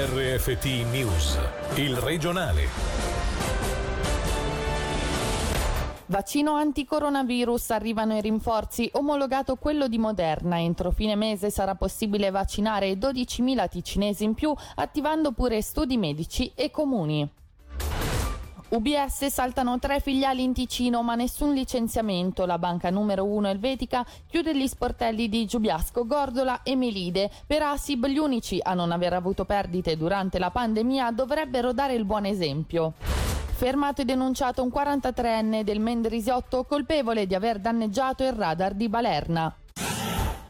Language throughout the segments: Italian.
RFT News, il regionale. Vaccino anticoronavirus, arrivano i rinforzi, omologato quello di Moderna. Entro fine mese sarà possibile vaccinare 12.000 ticinesi in più, attivando pure studi medici e comuni. UBS saltano tre filiali in Ticino ma nessun licenziamento. La banca numero uno elvetica chiude gli sportelli di Giubiasco, Gordola e Melide. Per Asib gli unici a non aver avuto perdite durante la pandemia dovrebbero dare il buon esempio. Fermato e denunciato un 43enne del Mendrisiotto colpevole di aver danneggiato il radar di Balerna.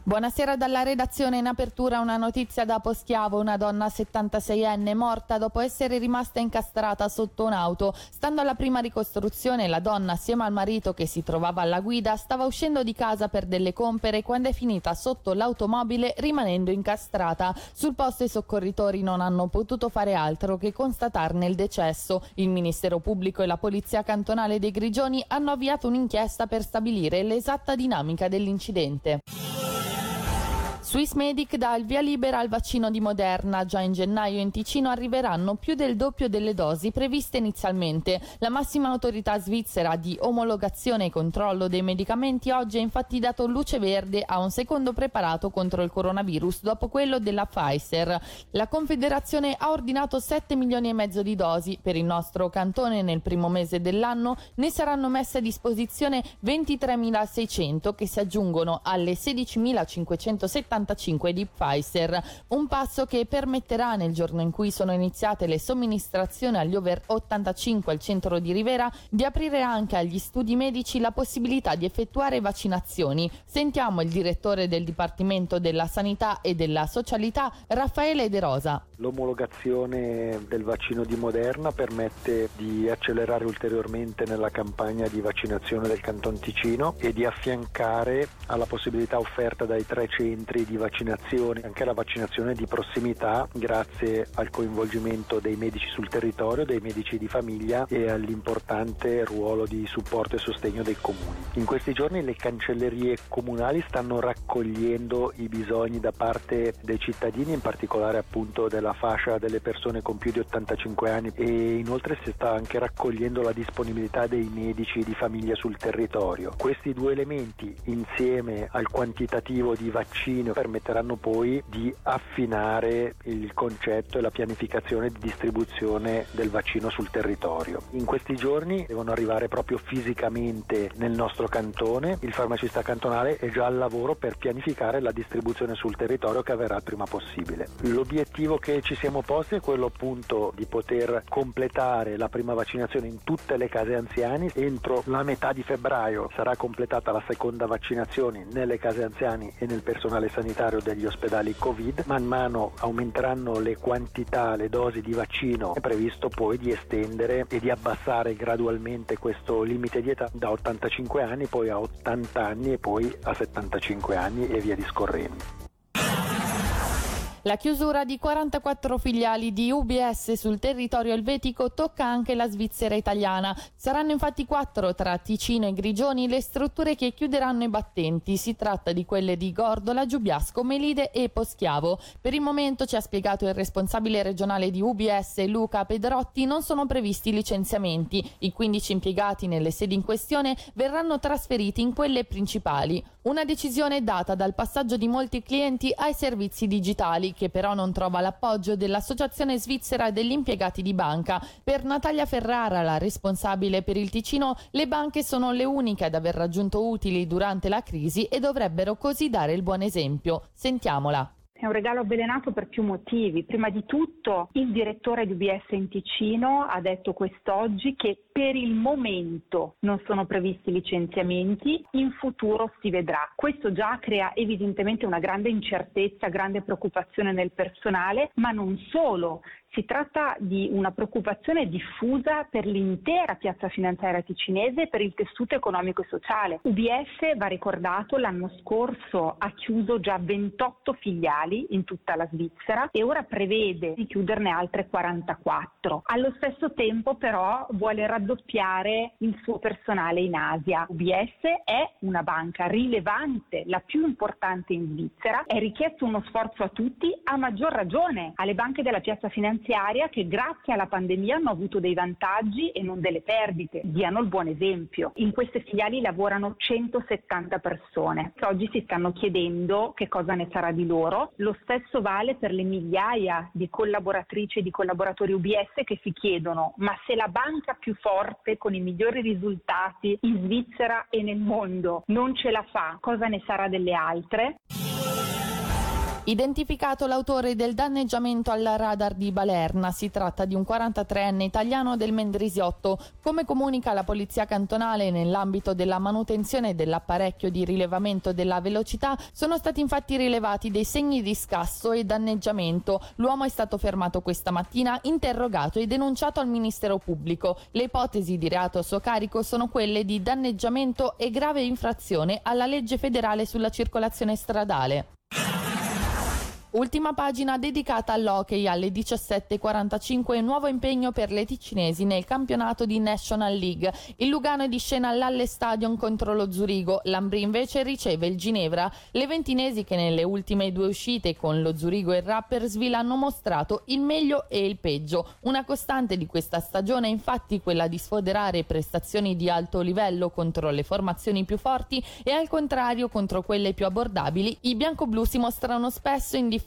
Buonasera dalla redazione in apertura una notizia da Poschiavo, una donna 76enne morta dopo essere rimasta incastrata sotto un'auto. Stando alla prima ricostruzione la donna assieme al marito che si trovava alla guida stava uscendo di casa per delle compere quando è finita sotto l'automobile rimanendo incastrata. Sul posto i soccorritori non hanno potuto fare altro che constatarne il decesso. Il Ministero Pubblico e la Polizia Cantonale dei Grigioni hanno avviato un'inchiesta per stabilire l'esatta dinamica dell'incidente. Swissmedic dà il via libera al vaccino di Moderna. Già in gennaio in Ticino arriveranno più del doppio delle dosi previste inizialmente. La massima autorità svizzera di omologazione e controllo dei medicamenti oggi ha infatti dato luce verde a un secondo preparato contro il coronavirus dopo quello della Pfizer. La Confederazione ha ordinato 7 milioni e mezzo di dosi. Per il nostro cantone nel primo mese dell'anno ne saranno messe a disposizione 23.600 che si aggiungono alle 16.570 75 di Pfizer, un passo che permetterà nel giorno in cui sono iniziate le somministrazioni agli over 85 al centro di Rivera di aprire anche agli studi medici la possibilità di effettuare vaccinazioni. Sentiamo il direttore del Dipartimento della Sanità e della Socialità, Raffaele De Rosa. L'omologazione del vaccino di Moderna permette di accelerare ulteriormente nella campagna di vaccinazione del Canton Ticino e di affiancare alla possibilità offerta dai tre centri di vaccinazione anche la vaccinazione di prossimità grazie al coinvolgimento dei medici sul territorio, dei medici di famiglia e all'importante ruolo di supporto e sostegno dei comuni. In questi giorni le cancellerie comunali stanno raccogliendo i bisogni da parte dei cittadini, in particolare appunto della la fascia delle persone con più di 85 anni e inoltre si sta anche raccogliendo la disponibilità dei medici di famiglia sul territorio. Questi due elementi insieme al quantitativo di vaccino permetteranno poi di affinare il concetto e la pianificazione di distribuzione del vaccino sul territorio. In questi giorni devono arrivare proprio fisicamente nel nostro cantone, il farmacista cantonale è già al lavoro per pianificare la distribuzione sul territorio che avverrà il prima possibile. L'obiettivo che ci siamo posti è quello appunto di poter completare la prima vaccinazione in tutte le case anziani. Entro la metà di febbraio sarà completata la seconda vaccinazione nelle case anziani e nel personale sanitario degli ospedali Covid. Man mano aumenteranno le quantità, le dosi di vaccino. È previsto poi di estendere e di abbassare gradualmente questo limite di età da 85 anni, poi a 80 anni e poi a 75 anni e via discorrendo. La chiusura di 44 filiali di UBS sul territorio elvetico tocca anche la Svizzera italiana. Saranno infatti quattro tra Ticino e Grigioni le strutture che chiuderanno i battenti. Si tratta di quelle di Gordola, Giubiasco, Melide e Poschiavo. Per il momento, ci ha spiegato il responsabile regionale di UBS Luca Pedrotti, non sono previsti licenziamenti. I 15 impiegati nelle sedi in questione verranno trasferiti in quelle principali. Una decisione data dal passaggio di molti clienti ai servizi digitali che però non trova l'appoggio dell'Associazione Svizzera degli Impiegati di Banca. Per Natalia Ferrara, la responsabile per il Ticino, le banche sono le uniche ad aver raggiunto utili durante la crisi e dovrebbero così dare il buon esempio. Sentiamola. È un regalo avvelenato per più motivi. Prima di tutto il direttore di UBS in Ticino ha detto quest'oggi che per il momento non sono previsti licenziamenti, in futuro si vedrà. Questo già crea evidentemente una grande incertezza, grande preoccupazione nel personale, ma non solo. Si tratta di una preoccupazione diffusa per l'intera piazza finanziaria ticinese e per il tessuto economico e sociale. UBS, va ricordato, l'anno scorso ha chiuso già 28 filiali filiali in tutta la Svizzera e ora prevede di chiuderne altre 44. Allo stesso tempo però vuole raddoppiare il suo personale in Asia. UBS è una banca rilevante, la più importante in Svizzera, è richiesto uno sforzo a tutti, a maggior ragione alle banche della piazza finanziaria che grazie alla pandemia hanno avuto dei vantaggi e non delle perdite. Diano il buon esempio. In queste filiali lavorano 170 persone che oggi si stanno chiedendo che cosa ne sarà di loro. Lo stesso vale per le migliaia di collaboratrici e di collaboratori UBS che si chiedono ma se la banca più forte con i migliori risultati in Svizzera e nel mondo non ce la fa, cosa ne sarà delle altre? Identificato l'autore del danneggiamento al radar di Balerna, si tratta di un 43enne italiano del Mendrisiotto. Come comunica la polizia cantonale nell'ambito della manutenzione dell'apparecchio di rilevamento della velocità, sono stati infatti rilevati dei segni di scasso e danneggiamento. L'uomo è stato fermato questa mattina, interrogato e denunciato al Ministero Pubblico. Le ipotesi di reato a suo carico sono quelle di danneggiamento e grave infrazione alla legge federale sulla circolazione stradale. Ultima pagina dedicata all'hockey alle 17.45 nuovo impegno per le ticinesi nel campionato di National League. Il Lugano è di scena all'Alle Stadion contro lo Zurigo, l'Ambri invece riceve il Ginevra. Le ventinesi che nelle ultime due uscite con lo Zurigo e il Rappersville hanno mostrato il meglio e il peggio. Una costante di questa stagione è infatti quella di sfoderare prestazioni di alto livello contro le formazioni più forti e al contrario contro quelle più abbordabili. I bianco-blu si mostrano spesso in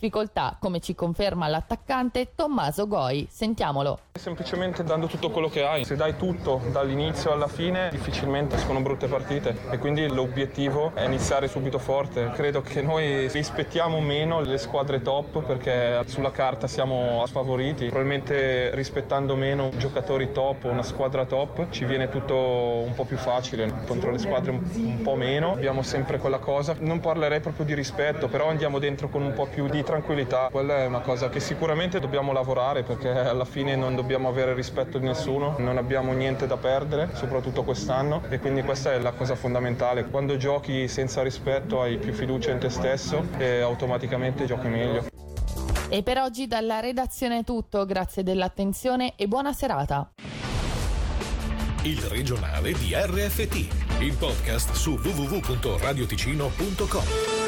come ci conferma l'attaccante Tommaso Goi. Sentiamolo. Semplicemente dando tutto quello che hai. Se dai tutto dall'inizio alla fine, difficilmente escono brutte partite. E quindi l'obiettivo è iniziare subito forte. Credo che noi rispettiamo meno le squadre top perché sulla carta siamo sfavoriti. Probabilmente rispettando meno giocatori top o una squadra top ci viene tutto un po' più facile. Contro le squadre un po' meno. Abbiamo sempre quella cosa. Non parlerei proprio di rispetto, però andiamo dentro con un po' più di tranquillità. Quella è una cosa che sicuramente dobbiamo lavorare perché alla fine non dobbiamo avere rispetto di nessuno, non abbiamo niente da perdere, soprattutto quest'anno e quindi questa è la cosa fondamentale. Quando giochi senza rispetto hai più fiducia in te stesso e automaticamente giochi meglio. E per oggi dalla redazione è tutto, grazie dell'attenzione e buona serata. Il regionale di RFT, il podcast su www.radioticino.com.